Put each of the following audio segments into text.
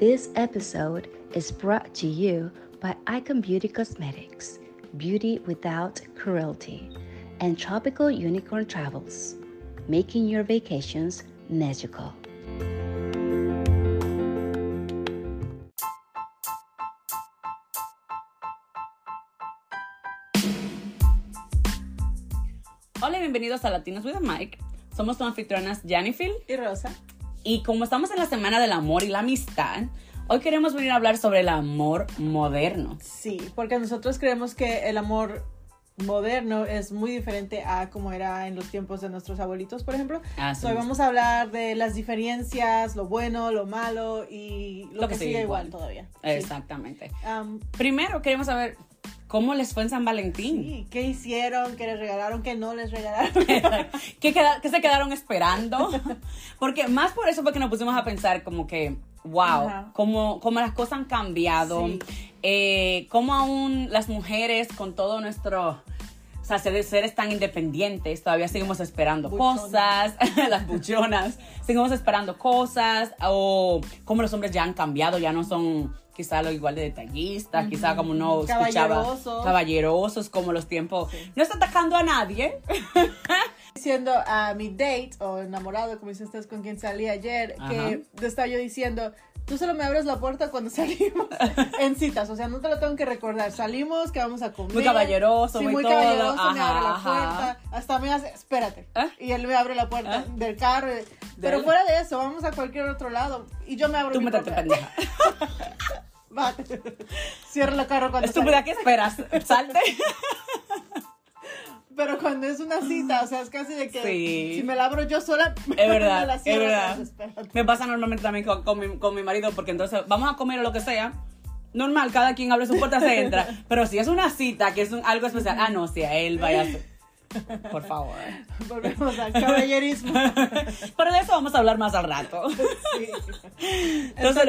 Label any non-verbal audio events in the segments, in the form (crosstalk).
This episode is brought to you by Icon Beauty Cosmetics, beauty without cruelty, and Tropical Unicorn Travels, making your vacations magical. Hola bienvenidos a Latinos with a Mike. Somos tus anfitrionas Phil y Rosa. Y como estamos en la semana del amor y la amistad, hoy queremos venir a hablar sobre el amor moderno. Sí, porque nosotros creemos que el amor moderno es muy diferente a como era en los tiempos de nuestros abuelitos, por ejemplo. hoy vamos a hablar de las diferencias, lo bueno, lo malo y lo, que, sigue igual, todavía. Exactamente. Primero queremos saber ¿Cómo les fue en San Valentín? Sí, ¿qué hicieron? ¿Qué les regalaron? ¿Qué no les regalaron? (laughs) ¿Qué, se quedaron esperando? (laughs) Porque más por eso fue que nos pusimos a pensar como que, wow, cómo, las cosas han cambiado, eh, cómo aún las mujeres con todo nuestro o sea, seres tan independientes, todavía seguimos esperando cosas, (laughs) las buchonas, seguimos esperando cosas, o cómo los hombres ya han cambiado, ya no son quizá lo igual de detallistas, quizá como no escuchaba caballerosos como los tiempos. No está atacando a nadie. (laughs) Diciendo a mi date o enamorado, como dice usted con quien salí ayer, que estaba yo diciendo, tú solo me abres la puerta cuando (laughs) salimos en citas, o sea, no te lo tengo que recordar. Salimos, que vamos a comer. Muy caballeroso, muy, caballeroso, me abre la puerta, hasta me hace, espérate. ¿Eh? Y él me abre la puerta ¿Eh? del carro. Pero fuera de eso, vamos a cualquier otro lado y yo me abro Tú me pendeja. (laughs) Cierra la carro cuando Estúpida, ¿qué esperas? Salte. (laughs) Pero cuando es una cita, o sea, es casi de que si me la abro yo sola, (laughs) es verdad, es verdad. Me pasa normalmente también con, mi, con mi marido, porque entonces vamos a comer o lo que sea. Normal, cada quien abre su puerta, se entra. Pero si es una cita, que es algo especial, ah, no, si a él vaya a por favor. (laughs) Volvemos al caballerismo. (laughs) Pero de eso vamos a hablar más al rato. Entonces,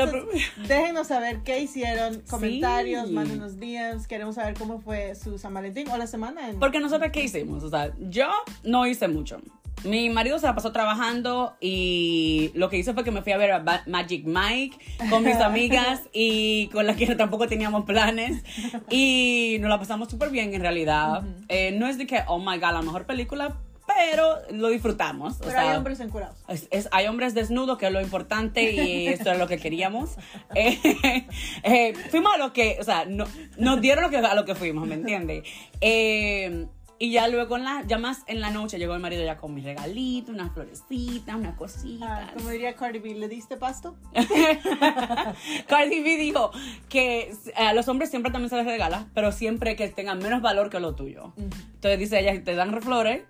déjenos saber qué hicieron, comentarios, sí. mándenos DMs, queremos saber cómo fue su San Valentín o la semana. Porque nosotros qué hicimos, o sea, yo no hice mucho. Mi marido se la pasó trabajando y lo que hizo fue que me fui a ver a Magic Mike con mis (laughs) amigas y con las que tampoco teníamos planes y nos la pasamos súper bien en realidad. Eh, no es de que, oh my god, la mejor película, pero lo disfrutamos. Pero hay hombres encurados. Es, hay hombres desnudos, que es lo importante y esto es lo que queríamos. (laughs) Eh, eh, fuimos a lo que, o sea, no, nos dieron lo que, a lo que fuimos, ¿me entiendes? Eh, y ya luego, en la, ya más en la noche, llegó el marido ya con mi regalito, unas florecitas, unas cositas. Ah, como diría Cardi B, ¿le diste pasto? (laughs) Cardi B dijo que a los hombres siempre también se les regala, pero siempre que tengan menos valor que lo tuyo. Entonces dice ella, si te dan flores...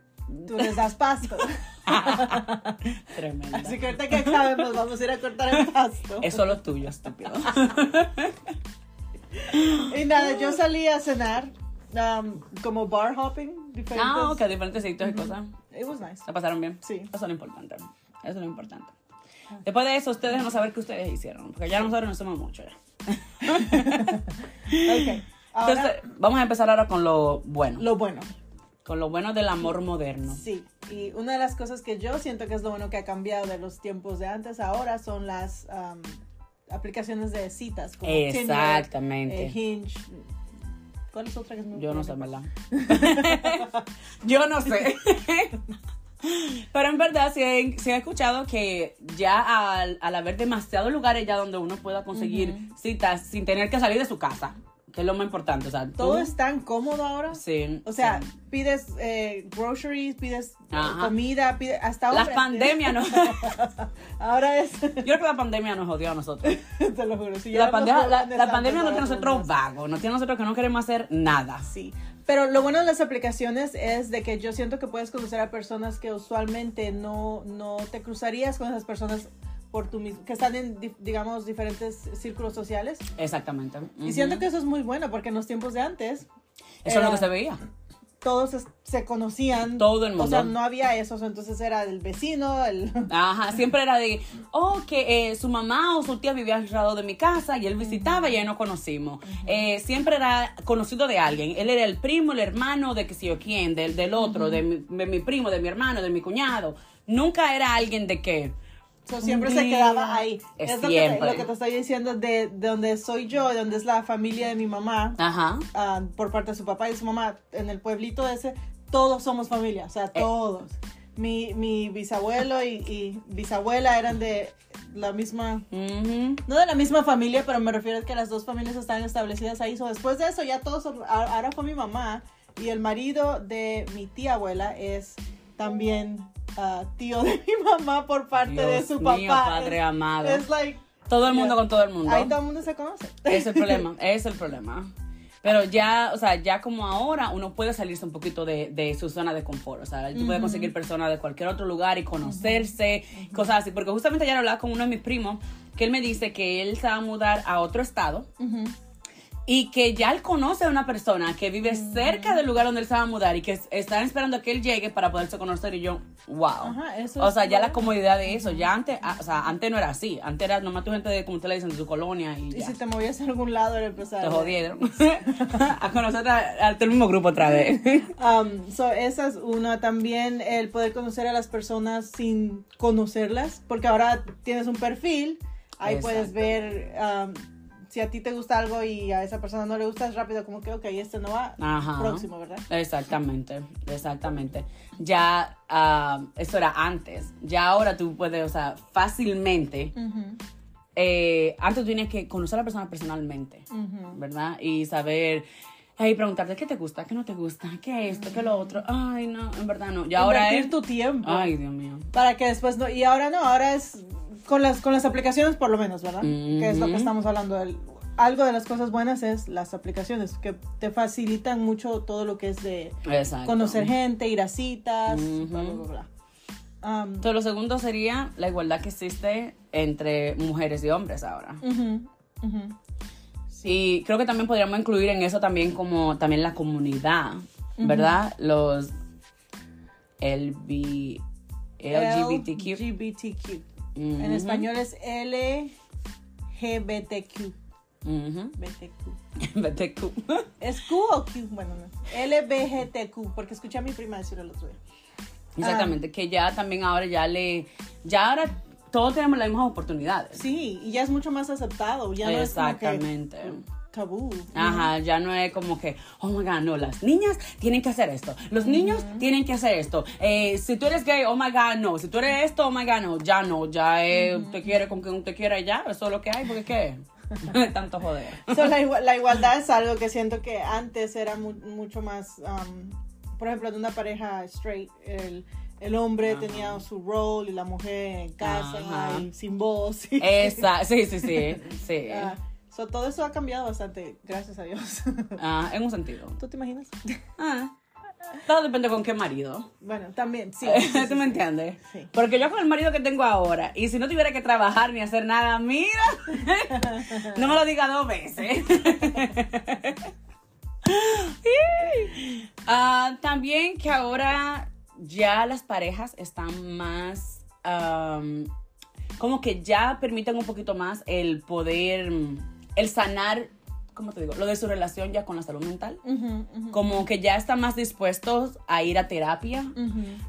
Tú les das pasto. (laughs) Tremenda. Así que ahorita que acabemos vamos a ir a cortar el pasto. Eso es lo tuyo, estúpido. (laughs) y nada, yo salí a cenar Um, como bar hopping, diferentes. Ah, ok, diferentes sitios y cosas. It was nice. ¿Se pasaron bien? Sí. Eso es lo importante. Eso es lo importante. Después de eso, ustedes no saber qué ustedes hicieron, porque ya nosotros no somos mucho ya. (laughs) ok. Entonces, vamos a empezar ahora con lo bueno. Lo bueno. Con lo bueno del amor moderno. Sí, y una de las cosas que yo siento que es lo bueno que ha cambiado de los tiempos de antes ahora son las um, aplicaciones de citas. Como Exactamente. Eh, Hinge, ¿Cuál es otra que es muy Yo no sé, ¿verdad? (laughs) Yo no sé. (laughs) Pero en verdad sí he, he escuchado que ya al, haber demasiados lugares ya donde uno pueda conseguir citas sin tener que salir de su casa que es lo más importante. O sea, todo es tan cómodo ahora. Sí. O sea, pides eh, groceries, pides eh, comida, pides hasta ahora. La pandemia no. (laughs) ahora es. Yo creo que la pandemia nos jodió a nosotros. (laughs) Te lo juro. la, pandemia, la, pandemia nos tiene a nosotros vagos, nos tiene nosotros que no queremos hacer nada. Sí. Pero lo bueno de las aplicaciones es de que yo siento que puedes conocer a personas que usualmente no, no te cruzarías con esas personas por tu que están en, digamos, diferentes círculos sociales. Exactamente. Y siento que eso es muy bueno, porque en los tiempos de antes... Eso es lo que se veía. Todos se conocían. Todo el mundo. O sea, no había eso, entonces era el vecino, el... (laughs) Ajá, siempre era de, oh, que eh, su mamá o su tía vivía al lado de mi casa y él visitaba y ahí nos conocimos. Eh, siempre era conocido de alguien. Él era el primo, el hermano de que si yo quién, del, del otro, de, mi, de mi primo, de mi hermano, de mi cuñado. Nunca era alguien de que siempre se quedaba ahí. Es, lo, que te, lo, que te, estoy diciendo de, de, donde soy yo, de donde es la familia de mi mamá, Ajá. Uh, por parte de su papá y su mamá, en el pueblito ese, todos somos familia, o sea, eh. todos. Mi, mi bisabuelo y, y, bisabuela eran de la misma, no de la misma familia, pero me refiero a que las dos familias estaban establecidas ahí. So, después de eso ya todos, ahora fue mi mamá y el marido de mi tía abuela es también uh, tío de mi mamá por parte de su mío, papá. padre amado. Es like, todo el mundo con todo el mundo. Ahí todo el mundo se conoce. Es el problema, (laughs) es el problema. Pero ya, o sea, ya como ahora uno puede salirse un poquito de, de su zona de confort. O sea, tú puedes conseguir personas de cualquier otro lugar y conocerse, cosas así. Porque justamente ayer hablaba con uno de mis primos que él me dice que él se va a mudar a otro estado y que ya él conoce a una persona que vive cerca del lugar donde él se va a mudar y que están esperando a que él llegue para poderse conocer y yo, wow. o sea, ya la comodidad de eso, ya antes, ah, o sea, antes no era así, antes era nomás tu gente de, como te le dicen, de tu colonia y, y si te movías a algún lado era empezar. Te jodieron. (laughs) a conocer al mismo grupo otra vez. (laughs) um, so, esa es una, también el poder conocer a las personas sin conocerlas, porque ahora tienes un perfil, ahí puedes ver... Um, si a ti te gusta algo y a esa persona no le gusta, es rápido como que, ok, este no va, próximo, ¿verdad? Exactamente, exactamente. Ya, uh, eso era antes. Ya ahora tú puedes, o sea, fácilmente. Eh, antes tú tienes que conocer a la persona personalmente, ¿verdad? Y saber y preguntarte qué te gusta, qué no te gusta, qué esto, qué lo otro. Ay, no, en verdad no. Y ahora es tu tiempo. Ay, Dios mío. Para que después no. Y ahora no, ahora es con las, con las aplicaciones por lo menos, ¿verdad? Que es lo que estamos hablando. algo de las cosas buenas es las aplicaciones, que te facilitan mucho todo lo que es de conocer gente, ir a citas, bla, bla, bla. Um, lo segundo sería la igualdad que existe entre mujeres y hombres ahora. Y creo que también podríamos incluir en eso también como también la comunidad, ¿verdad? Los LB, LGBTQ. LGBTQ. En español es LGBTQ. BTQ. (laughs) BTQ. ¿Es Q o Q? Bueno, no. LBGTQ, porque escuché a mi prima decir el otro día. Exactamente, ah. que ya también ahora ya le. Ya ahora todos tenemos las mismas oportunidades. Sí, y ya es mucho más aceptado. Ya no Exactamente. Es como que, tabú. Ajá, ya no es como que, oh my god, no, las niñas tienen que hacer esto, los niños tienen que hacer esto. Eh, si tú eres gay, oh my god, no. Si tú eres esto, oh my god, no. Ya no, ya es, usted quiere con quien usted quiera ya, eso es lo que hay, porque qué. (laughs) (laughs) Tanto joder. la, igualdad es algo que siento que antes era mucho más, um, por ejemplo, en una pareja straight, el, el hombre tenía su rol y la mujer en casa, sin voz. (laughs) Esa, sí, sí, sí. sí. (laughs) Ah, todo eso ha cambiado bastante, gracias a Dios. (laughs) Ah, en un sentido. ¿Tú te imaginas? Ah. Todo depende con qué marido. Bueno, también, sí. ¿Tú me entiendes? Sí. Porque yo con el marido que tengo ahora, y si no tuviera que trabajar ni hacer nada, mira, no me lo diga dos veces. Ah, también que ahora ya las parejas están más, como que ya permiten un poquito más el poder el sanar, ¿cómo te digo? Lo de su relación ya con la salud mental. Como que ya están más dispuestos a ir a terapia.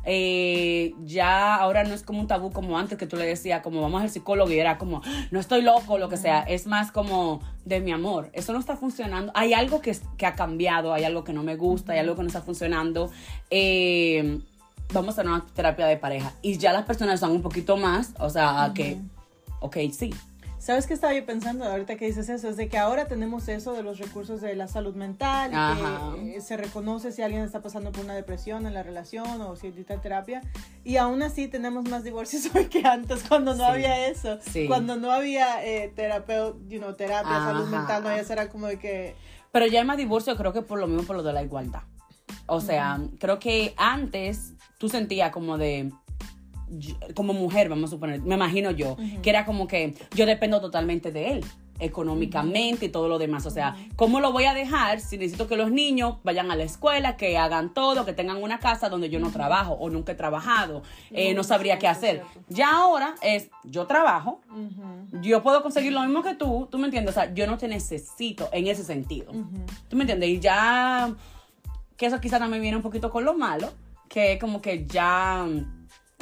Eh, ya ahora no es como un tabú como antes que tú le decías, como vamos al psicólogo y era como, no estoy loco, lo que sea. Es más como de mi amor. Eso no está funcionando. Hay algo que, que ha cambiado, hay algo que no me gusta, hay algo que no está funcionando. Eh, vamos a una terapia de pareja. Y ya las personas son un poquito más, o sea, que, ok, sí, ¿Sabes qué estaba yo pensando ahorita que dices eso? Es de que ahora tenemos eso de los recursos de la salud mental, que se reconoce si alguien está pasando por una depresión en la relación o si necesita terapia. Y aún así tenemos más divorcios (laughs) hoy que antes, cuando no había eso. Cuando no había eh, terapia, you know, terapia, salud mental, no había, era como de que... Pero ya hay más divorcio, creo que por lo mismo, por lo de la igualdad. O sea, creo que antes tú sentías como de como mujer, vamos a suponer, me imagino yo, que era como que yo dependo totalmente de él económicamente y todo lo demás. O sea, ¿cómo lo voy a dejar si necesito que los niños vayan a la escuela, que hagan todo, que tengan una casa donde yo no trabajo o nunca he trabajado? Eh, no sabría qué hacer. Ya ahora es, yo trabajo, yo puedo conseguir lo mismo que tú, ¿tú me entiendes? O sea, yo no te necesito en ese sentido. ¿Tú me entiendes? Y ya, que eso quizá también viene un poquito con lo malo, que como que ya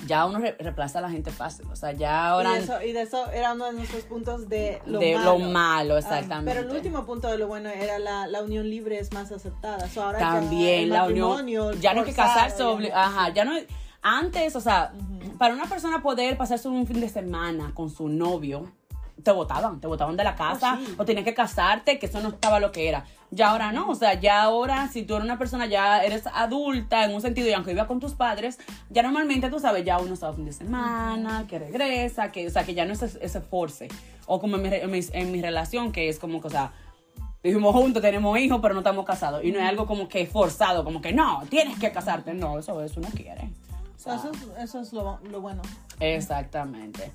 ya uno reemplaza a la gente fácil. O sea, ya ahora. Y, de eso era uno de nuestros puntos de lo de malo. lo malo, exactamente. pero el último punto de lo bueno era la, la unión libre es más aceptada. ahora También la unión. Ya no hay que casarse. Ajá, ya no. Antes, o sea, para una persona poder pasarse un fin de semana con su novio, te votaban, te votaban de la casa oh, o tenías que casarte, que eso no estaba lo que era. Ya ahora no, o sea, ya ahora si tú eres una persona, ya eres adulta en un sentido y aunque viva con tus padres, ya normalmente tú sabes, ya uno está fin de semana, que regresa, que, o sea, que ya no es ese force. O como en mi, en mi, relación, que es como que, o sea, vivimos juntos, tenemos hijos, pero no estamos casados. Y no es algo como que forzado, como que no, tienes que casarte. No, eso, eso no quiere. eso, es lo, lo bueno. Exactamente.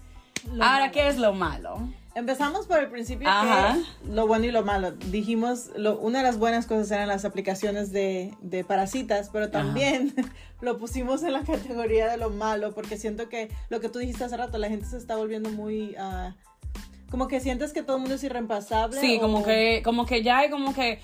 Ahora, ¿qué es lo malo? Empezamos por el principio, que lo bueno y lo malo. Dijimos, lo, una de las buenas cosas eran las aplicaciones de, de parasitas, pero también (laughs) lo pusimos en la categoría de lo malo, porque siento que lo que tú dijiste hace rato, la gente se está volviendo muy... Uh, como que sientes que todo el mundo es irreemplazable. Sí, como, que, como que ya hay como que...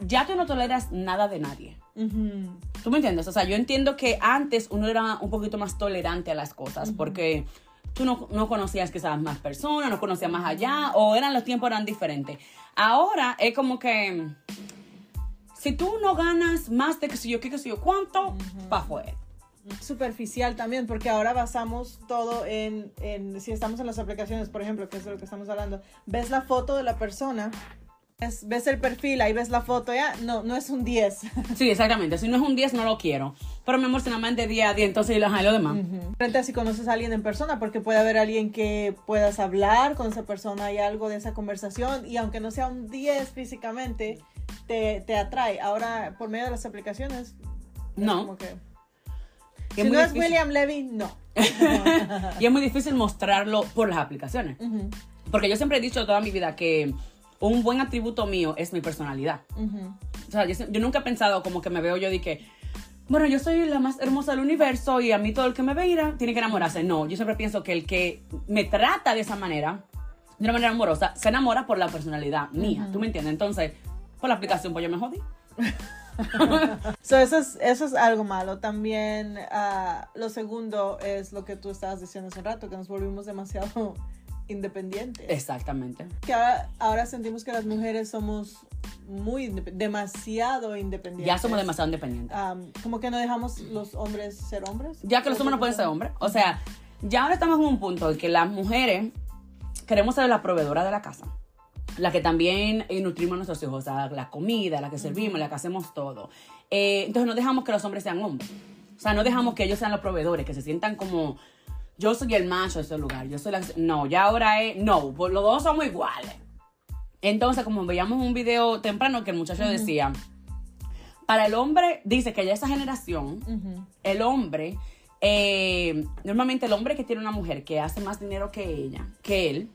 Ya tú no toleras nada de nadie. ¿Tú me entiendes? O sea, yo entiendo que antes uno era un poquito más tolerante a las cosas, porque tú no, no conocías quizás más personas, no conocías más allá, o eran los tiempos eran diferentes. Ahora es como que si tú no ganas más de que si yo qué, que si yo cuánto, pa' afuera superficial también, porque ahora basamos todo en, si estamos en las aplicaciones, por ejemplo, que es de lo que estamos hablando, ves la foto de la persona ves el perfil, ahí ves la foto, ya, no, no es un 10. (laughs) Sí, exactamente. Si no es un 10, no lo quiero. Pero mi amor, si nada de día a día, entonces lo demás. Frente a si conoces a alguien en persona, porque puede haber alguien que puedas hablar con esa persona y algo de esa conversación, y aunque no sea un 10 físicamente, te, te atrae. Ahora, por medio de las aplicaciones, no. Como que, si no es William Levy, no. (laughs) y es muy difícil mostrarlo por las aplicaciones. Porque yo siempre he dicho toda mi vida que un buen atributo mío es mi personalidad. O sea, yo, nunca he pensado como que me veo yo de que, bueno, yo soy la más hermosa del universo y a mí todo el que me ve tiene que enamorarse. No, yo siempre pienso que el que me trata de esa manera, de una manera amorosa, se enamora por la personalidad mía. ¿Tú me entiendes? Entonces, por la aplicación, pues yo me jodí. (laughs) so, eso, es, eso es algo malo. También uh, lo segundo es lo que tú estabas diciendo hace rato, que nos volvimos demasiado independientes. Exactamente. Que ahora, sentimos que las mujeres somos muy demasiado independientes. Ya somos demasiado independientes. como que no dejamos los hombres ser hombres. Ya que los hombres no pueden ser hombres. O sea, ya ahora estamos en un punto en que las mujeres queremos ser la proveedora de la casa. La que también eh, nutrimos a nuestros hijos, o sea, la comida, la que servimos, la que hacemos todo. Eh, entonces no dejamos que los hombres sean hombres. O sea, no dejamos que ellos sean los proveedores, que se sientan como yo soy el macho de ese lugar, yo soy la... No, ya ahora es... No, pues los dos somos iguales. Entonces, como veíamos un video temprano que el muchacho decía, para el hombre, dice que ya esa generación, el hombre, eh, normalmente el hombre que tiene una mujer que hace más dinero que ella, que él,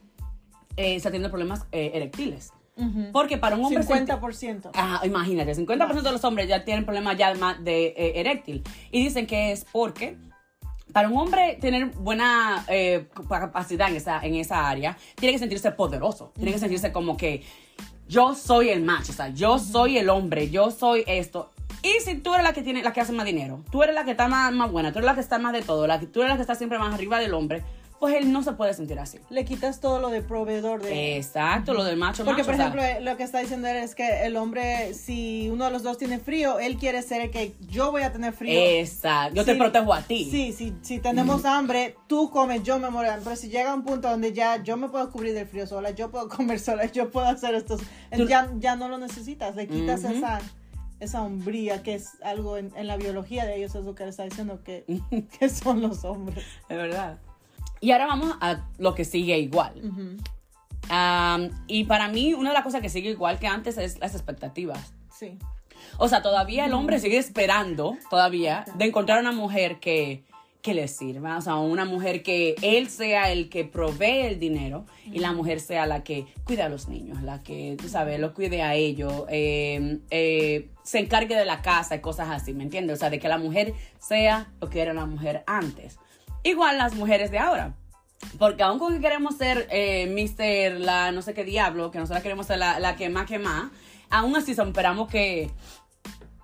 eh, está teniendo problemas eh, erectiles. Porque para un hombre... 50%. Ah, imagínate, 50% de los hombres ya tienen problemas ya de eréctil. Y dicen que es porque para un hombre tener buena eh, capacidad en esa, en esa área, tiene que sentirse poderoso, tiene que sentirse como que yo soy el macho, o sea, yo soy el hombre, yo soy esto. Y si tú eres la que tiene, la que hace más dinero, tú eres la que está más, más buena, tú eres la que está más de todo, la, tú eres la que está siempre más arriba del hombre, pues él no se puede sentir así. Le quitas todo lo de proveedor de... Exacto, lo del macho Porque, por ejemplo, lo que está diciendo él es que el hombre, si uno de los dos tiene frío, él quiere ser el que yo voy a tener frío. Exacto, yo te protejo a ti. Sí, sí, si tenemos hambre, tú comes, yo me muero. Pero si llega un punto donde ya yo me puedo cubrir del frío sola, yo puedo (laughs) comer sola, yo puedo hacer esto, ya, ya no lo necesitas, le quitas esa esa hombría que es algo en, la biología de ellos, es lo que él está diciendo, que, (laughs) que son los hombres. Es verdad. Y ahora vamos a lo que sigue igual. y para mí, una de las cosas que sigue igual que antes es las expectativas. Sí. O sea, todavía el hombre sigue esperando, todavía, de encontrar una mujer que, que le sirva. O sea, una mujer que él sea el que provee el dinero y la mujer sea la que cuide a los niños, la que, tú sabes, lo cuide a ellos, em, eh, se encargue de la casa y cosas así, ¿me entiendes? O sea, de que la mujer sea lo que era la mujer antes. Igual las mujeres de ahora. Porque aun con que queremos ser eh, Mister, la no sé qué diablo, que nosotros queremos ser la, que más que más, aún así esperamos que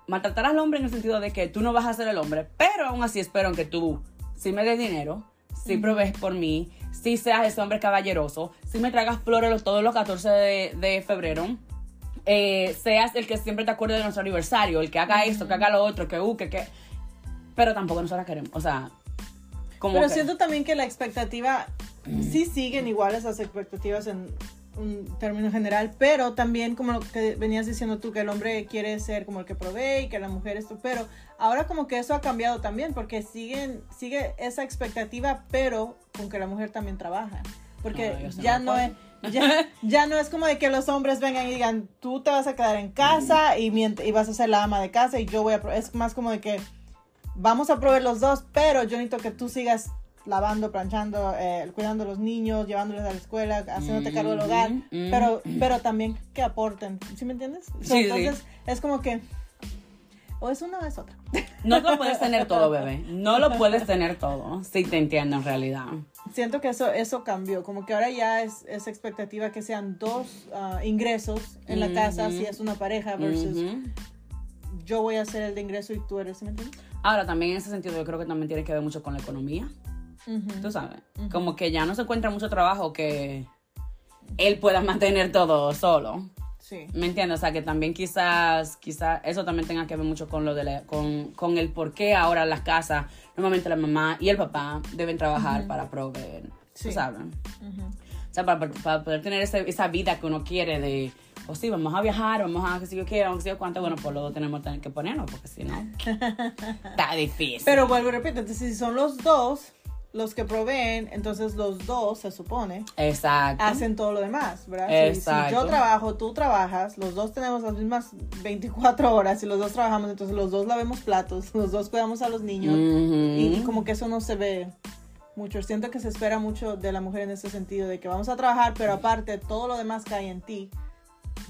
maltratar al hombre en el sentido de que tú no vas a ser el hombre, pero aún así espero que tú si me des dinero, si provees por mí, si seas ese hombre caballeroso, si me traigas flores todos los 14 de, febrero, eh, seas el que siempre te acuerde de nuestro aniversario, el que haga esto, que haga lo otro, que uh, que, que. Pero tampoco nosotros queremos, o sea, como. Pero siento también que la expectativa, sí siguen iguales las expectativas en un término general, pero también como lo que venías diciendo tú, que el hombre quiere ser como el que provee y que la mujer esto, pero ahora como que eso ha cambiado también, porque siguen, sigue esa expectativa, pero con que la mujer también trabaja, porque ya no es... Ya, no es como de que los hombres vengan y digan, tú te vas a quedar en casa y, y vas a ser la ama de casa y yo voy a... Es más como de que vamos a proveer los dos, pero yo necesito que tú sigas lavando, planchando, eh, cuidando a los niños, llevándoles a la escuela, haciéndote cargo del hogar, pero, pero también que aporten, ¿sí me entiendes? entonces es como que o es una o es otra. (laughs) No lo puedes tener (laughs) todo, bebé. No lo puedes tener todo. Sí te entiendo en realidad. Siento que eso, eso cambió. Como que ahora ya es, es expectativa que sean dos ah, ingresos en la casa si es una pareja versus yo voy a ser el de ingreso y tú eres, ¿sí me entiendes? Ahora, también en ese sentido yo creo que también tiene que ver mucho con la economía. Tú sabes, como que ya no se encuentra mucho trabajo que él pueda mantener todo solo. Sí. ¿Me entiendes? O sea, que también quizás, quizás eso también tenga que ver mucho con lo de con, con, el por qué ahora las casas, normalmente la mamá y el papá deben trabajar para proveer. Sí. ¿Tú sabes? O sea, para, para poder tener esa vida que uno quiere de, o sí, vamos a viajar, vamos a que si yo quiero, que si yo cuánto, bueno, pues luego tenemos que ponernos, porque si no, (laughs) está difícil. Pero vuelvo y repito, entonces si son los dos, los que proveen, entonces los dos, se supone, Exacto. hacen todo lo demás, ¿verdad? Exacto. Si, yo trabajo, tú trabajas, los dos tenemos las mismas 24 horas y los dos trabajamos, entonces los dos lavemos platos, los dos cuidamos a los niños y, como que eso no se ve mucho. Siento que se espera mucho de la mujer en ese sentido, de que vamos a trabajar, pero aparte todo lo demás cae en ti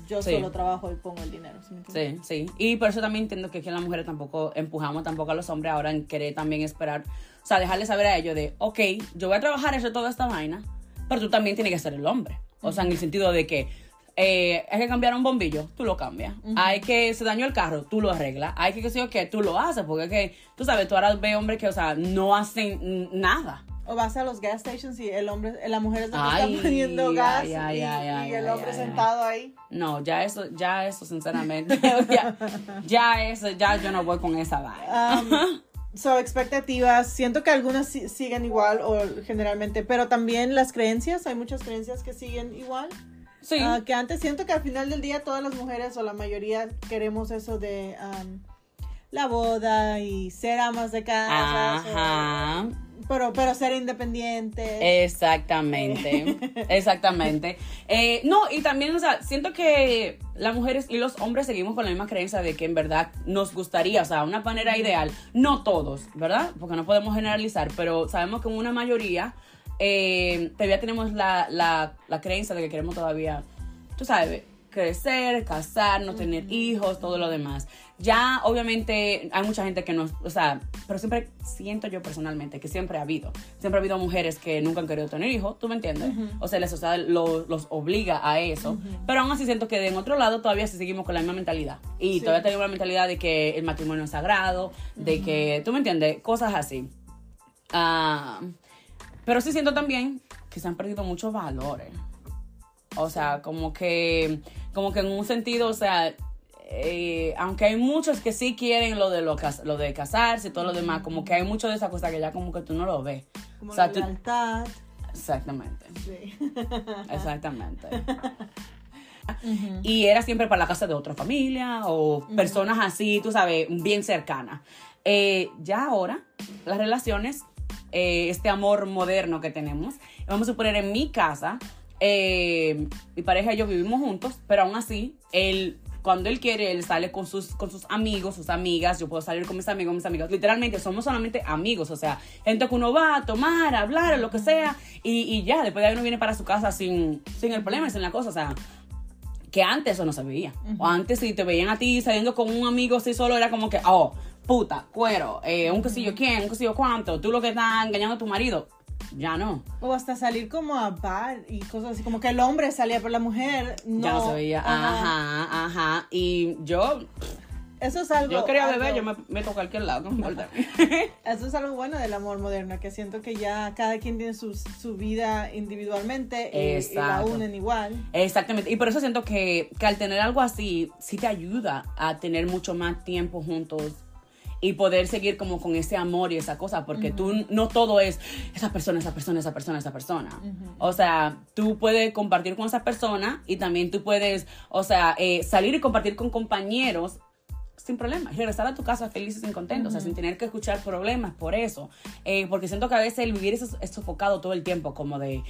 yo solo trabajo y pongo el dinero. ¿sí, sí, Y por eso también entiendo que aquí en las mujeres tampoco empujamos tampoco a los hombres ahora en querer también esperar, o sea, dejarles saber a ellos de, ok, yo voy a trabajar eso toda esta vaina, pero tú también tienes que ser el hombre. O sea, en el sentido de que eh, hay que cambiar un bombillo, tú lo cambias. Hay que se dañó el carro, tú lo arreglas. Hay que que sé yo tú lo haces, porque que, tú sabes, tú ahora ves hombres que, o sea, no hacen nada. O vas a los gas stations y el hombre, la mujer está poniendo gas y, el hombre sentado ahí. No, ya eso, ya eso, sinceramente, (laughs) ya, eso, ya yo no voy con esa vaina. Um, (laughs) so, expectativas, siento que algunas siguen igual o generalmente, pero también las creencias, hay muchas creencias que siguen igual. Sí. Ah, que antes siento que al final del día todas las mujeres o la mayoría queremos eso de um, la boda y ser amas de casa. Ajá. Pero, pero ser independiente. Exactamente, (laughs) exactamente. Eh, no, y también, o sea, siento que las mujeres y los hombres seguimos con la misma creencia de que en verdad nos gustaría, o sea, una manera ideal, no todos, ¿verdad? Porque no podemos generalizar, pero sabemos que en una mayoría eh, todavía tenemos la, la, la creencia de que queremos todavía, tú sabes, crecer, casarnos, tener hijos, todo lo demás. Ya, obviamente, hay mucha gente que no, o sea, pero siempre siento yo personalmente que siempre ha habido, siempre ha habido mujeres que nunca han querido tener hijos, ¿tú me entiendes? O sea, la sociedad los obliga a eso, pero aún así siento que de en otro lado todavía seguimos con la misma mentalidad y todavía tenemos la mentalidad de que el matrimonio es sagrado, de que, ¿tú me entiendes? Cosas así. Ah, pero sí siento también que se han perdido muchos valores. O sea, como que, como que en un sentido, o sea, eh, aunque hay muchos que sí quieren lo de lo, lo, de casarse y todo lo demás, como que hay mucho de esa cosa que ya como que tú no lo ves. Como o sea, la Exactamente. Sí. (laughs) Exactamente. Y era siempre para la casa de otra familia o personas así, tú sabes, bien cercanas. Eh, ya ahora, las relaciones, eh, este amor moderno que tenemos, vamos a poner en mi casa, mi pareja y yo vivimos juntos, pero aún así, él cuando él quiere, él sale con sus, con sus amigos, sus amigas. Yo puedo salir con mis amigos, mis amigas. Literalmente somos solamente amigos, o sea, gente que uno va a tomar, a hablar, lo que sea. Y, y ya, después de ahí uno viene para su casa sin, sin el problema, sin la cosa, o sea que antes eso no se veía. O antes si te veían a ti saliendo con un amigo así solo, era como que, oh, puta, cuero, eh, un quesillo quién, un quesillo cuánto, tú lo que estás engañando a tu marido ya no. O hasta salir como a bar y cosas así, como que el hombre salía, por la mujer no. Ya no se veía, ajá, ajá. Y yo... eso es algo. Yo quería beber, yo me meto a cualquier lado, no (laughs) Eso es algo bueno del amor moderno, que siento que ya cada quien tiene su, su vida individualmente y, la unen igual. Exactamente. Y por eso siento que, que al tener algo así, sí te ayuda a tener mucho más tiempo juntos y poder seguir como con ese amor y esa cosa, porque tú no todo es esa persona, esa persona, esa persona, esa persona. O sea, tú puedes compartir con esa persona y también tú puedes, o sea, eh, salir y compartir con compañeros sin problema, y regresar a tu casa felices y contentos, o sea, sin tener que escuchar problemas por eso. Eh, porque siento que a veces el vivir es, es sofocado todo el tiempo, como de,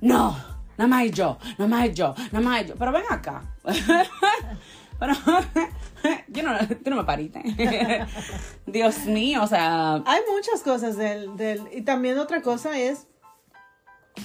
no, nada más yo, nada más yo, nada más yo. Pero ven acá. (laughs) Pero (laughs) yo no, tú no me pariste. (laughs) Dios mío, o sea. Hay muchas cosas del, del. Y también otra cosa es.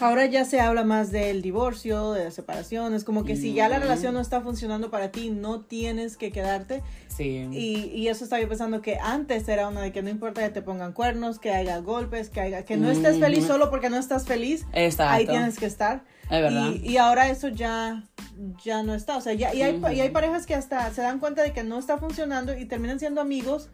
Ahora ya se habla más del divorcio, de la separación. Es como que si ya la relación no está funcionando para ti, no tienes que quedarte. Sí. Y, y eso estaba yo pensando que antes era una de que no importa que te pongan cuernos, que haya golpes, que haya, que no estés feliz solo porque no estás feliz. Exacto. Ahí tienes que estar. Es verdad. Y, y ahora eso ya ya no está. O sea, ya, y, hay, y hay parejas que hasta se dan cuenta de que no está funcionando y terminan siendo amigos,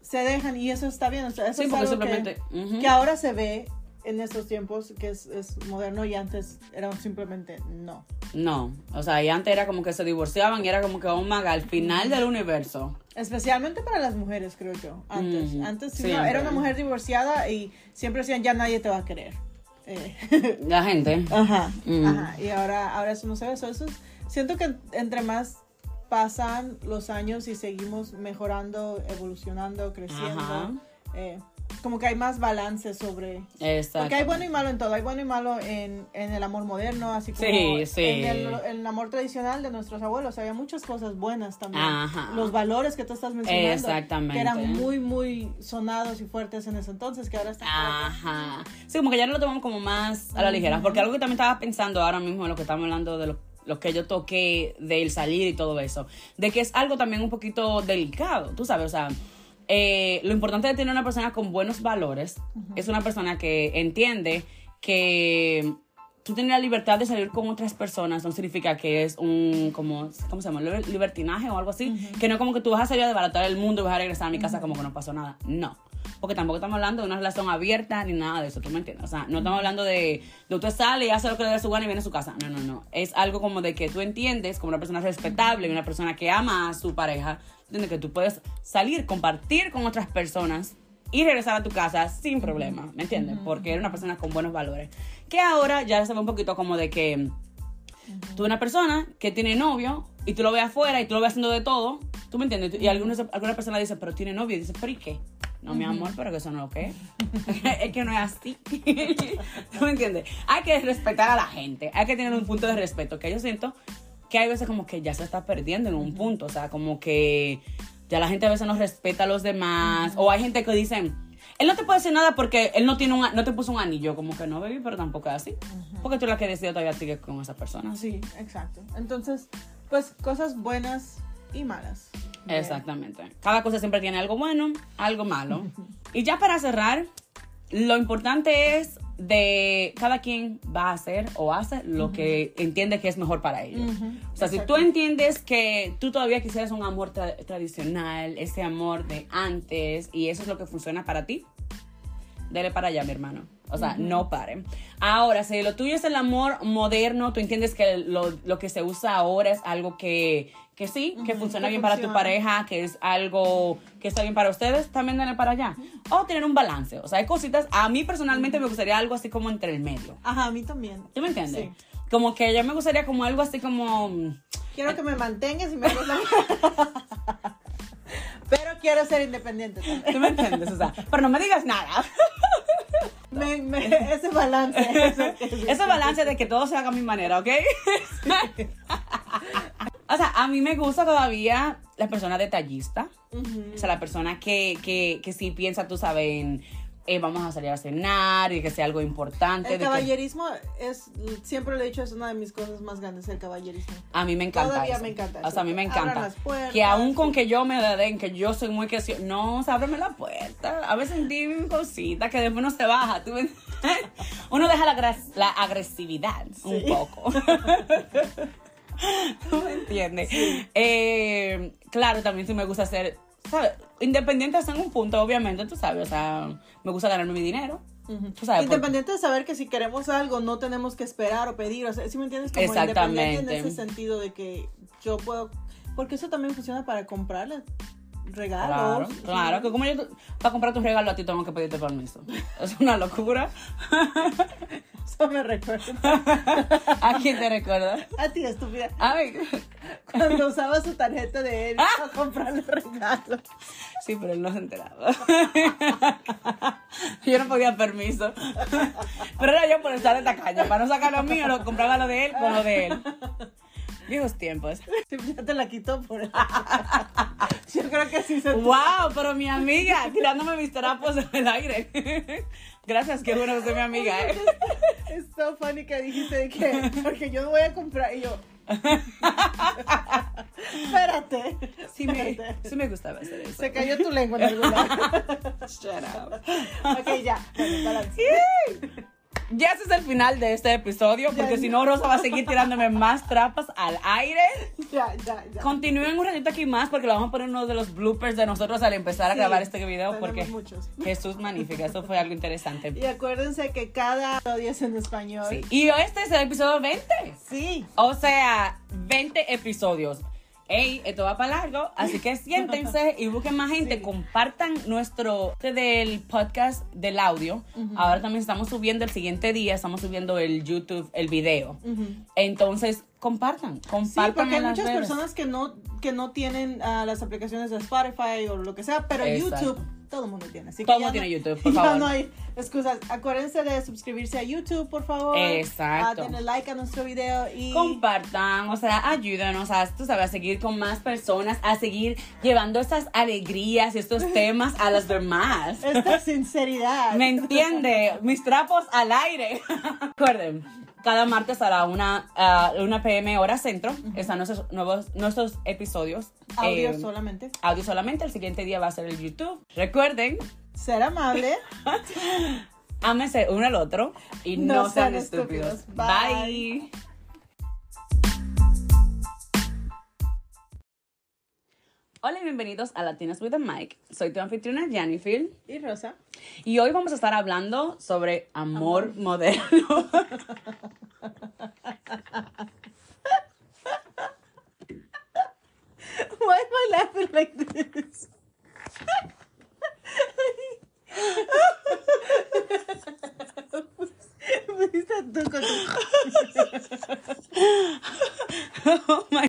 se dejan y eso está bien. O sea, eso es algo que, que, ahora se ve en estos tiempos que es, es, moderno y antes era simplemente no. No, o sea, y antes era como que se divorciaban y era como que, oh maga, al final del universo. Especialmente para las mujeres, creo yo. Antes, antes era una mujer divorciada y siempre decían, ya nadie te va a querer. Eh. La gente. Ajá, mm. ajá. Y ahora, ahora eso no se ve. Eso, eso siento que entre más pasan los años y seguimos mejorando, evolucionando, creciendo, eh, como que hay más balance sobre... Exacto. Porque hay bueno y malo en todo. Hay bueno y malo en, en el amor moderno, así como En, el, amor tradicional de nuestros abuelos. Había muchas cosas buenas también. Los valores que tú estás mencionando. Exactamente. Que eran muy, muy sonados y fuertes en ese entonces, que ahora están... Ajá. Sí, como que ya no lo tomamos como más a la ligera. Porque algo que también estaba pensando ahora mismo, lo que estamos hablando de lo que yo toqué del salir y todo eso, de que es algo también un poquito delicado, tú sabes, o sea, eh, lo importante de tener una persona con buenos valores es una persona que entiende que tú tienes la libertad de salir con otras personas no significa que es un, como, ¿cómo se llama? Libertinaje o algo así. Que no como que tú vas a salir a desbaratar el mundo y vas a regresar a mi casa como que no pasó nada. No. Porque tampoco estamos hablando de una relación abierta ni nada de eso, ¿tú me entiendes? O sea, no estamos hablando de, de usted sale y hace lo que le dé su gana y viene a su casa. No, no, no. Es algo como de que tú entiendes como una persona respetable, una persona que ama a su pareja, de que tú puedes salir, compartir con otras personas y regresar a tu casa sin problema, ¿me entiendes? Porque eres una persona con buenos valores. Que ahora ya se ve un poquito como de que tú una persona que tiene novio y tú lo ves afuera y tú lo ves haciendo de todo, ¿tú me entiendes? Y algunos, alguna persona dice, pero tiene novio y dice, ¿pero y qué? No, mi amor, pero que eso no lo que es. (laughs) es que no es así. (laughs) ¿Tú me entiendes? Hay que respetar a la gente. Hay que tener un punto de respeto. Que yo siento que hay veces como que ya se está perdiendo en un punto, o sea, como que ya la gente a veces no respeta a los demás, o hay gente que dicen, él no te puede decir nada porque él no tiene un, no te puso un anillo, como que no, baby, pero tampoco es así, porque tú la que decides todavía sigues con esa persona. Sí, exacto. Entonces, pues cosas buenas y malas. Exactamente. Cada cosa siempre tiene algo bueno, algo malo. (laughs) y ya para cerrar, lo importante es de cada quien va a hacer o hace lo que entiende que es mejor para ellos. O sea, si tú entiendes que tú todavía quisieras un amor tradicional, ese amor de antes, y eso es lo que funciona para ti, dele para allá, mi hermano. O sea, no pare. Ahora, si lo tuyo es el amor moderno, tú entiendes que lo, lo que se usa ahora es algo que que sí, que funciona bien para tu pareja, que es algo que está bien para ustedes, también denle para allá. O tener un balance. O sea, hay cositas, a mí personalmente me gustaría algo así como entre el medio. Ajá, a mí también. ¿Tú me entiendes? Como que yo me gustaría como algo así como... Quiero que me mantengas y me (laughs) Pero quiero ser independiente también. ¿Tú me entiendes? O sea, pero no me digas nada. (laughs) ese balance. (laughs) ese balance de que todo se haga a mi manera, ¿ok? O sea, a mí me gusta todavía la persona detallista. O sea, la persona que, que, que sí piensa, tú sabes, en eh, vamos a salir a cenar y que sea algo importante. El caballerismo es, siempre lo he dicho, es una de mis cosas más grandes, el caballerismo. A mí me encanta. Todavía me encanta. O sea, a mí me encanta. que aún con que yo me den, que yo soy muy que no, ábreme la puerta. A veces dime cosita que después no se baja. (laughs) Uno deja la, la agresividad un poco. (laughs) (laughs) ¿Tú me entiendes? Eh, claro, también sí me gusta hacer, ¿sabes? Independiente hasta en un punto, obviamente, tú sabes, o sea, me gusta ganarme mi dinero. independiente de saber que si queremos algo no tenemos que esperar o pedir, o sea, ¿sí me entiendes? Como Exactamente. en ese sentido de que yo puedo, porque eso también funciona para comprarle regalos. Claro, claro, que como yo para comprar tu regalo a ti tengo que pedirte permiso. Es una locura. (laughs) Eso me recuerda. (laughs) ¿A quién te recuerda? A ti, estúpida. Ay. Cuando usaba su tarjeta de él para comprarle regalos. Sí, pero él no se enteraba. yo no podía permiso. Pero era yo por estar de tacaña. Para no sacar lo mío, lo compraba lo de él con lo de él. Viejos tiempos. ya te la quitó por eso. (laughs) Yo creo que sí se ¡Wow! Pero mi amiga, tirándome mis trapos en el aire. Gracias, qué bueno que soy mi amiga, ¿eh? Es so funny que dijiste que, porque yo voy a comprar y yo. espérate. Sí me, sí me gustaba hacer eso. Se cayó tu lengua en algún Shut up. Ok, ya. Ya ese es el final de este episodio, porque si no, Rosa va a seguir tirándome más trapas al aire. Ya, ya, ya. Continúen un ratito aquí más, porque le vamos a poner uno de los bloopers de nosotros al empezar a grabar este video, porque muchos. Jesús magnífica, eso fue algo interesante. Y acuérdense que cada episodio es en español. Sí. Y este es el episodio 20. Sí. O sea, 20 episodios. Ey, esto va para largo, así que siéntense y busquen más gente, compartan nuestro del podcast del audio. Ahora también estamos subiendo el siguiente día, estamos subiendo el YouTube, el video. Entonces, compartan, compartan. Sí, porque hay muchas personas que no, que no tienen uh, las aplicaciones de Spotify o lo que sea, pero YouTube todo el mundo tiene. Así todo el mundo tiene YouTube, (laughs) por favor. no hay excusas. Acuérdense de suscribirse a YouTube, por favor. Exacto. A tener like a nuestro video y... Compartan, o sea, ayúdenos a, tú sabes, a seguir con más personas, a seguir llevando estas alegrías y estos (laughs) temas a las demás. Esta sinceridad. ¿Me entiende? Mis trapos al aire. (laughs) Recuerden cada martes a la 1 pm hora centro están nuestros nuevos nuestros episodios. Audio eh, solamente. Audio solamente. El siguiente día va a ser el YouTube. Recuerden. Ser amable. (laughs) Ámense uno al otro y no, sean, estúpidos. Bye. Hola y bienvenidos a Latinas with a Mike. Soy tu anfitriona Jennifer. Y Rosa. Y hoy vamos a estar hablando sobre amor, amor. moderno. Why am I laughing like this? (laughs) oh my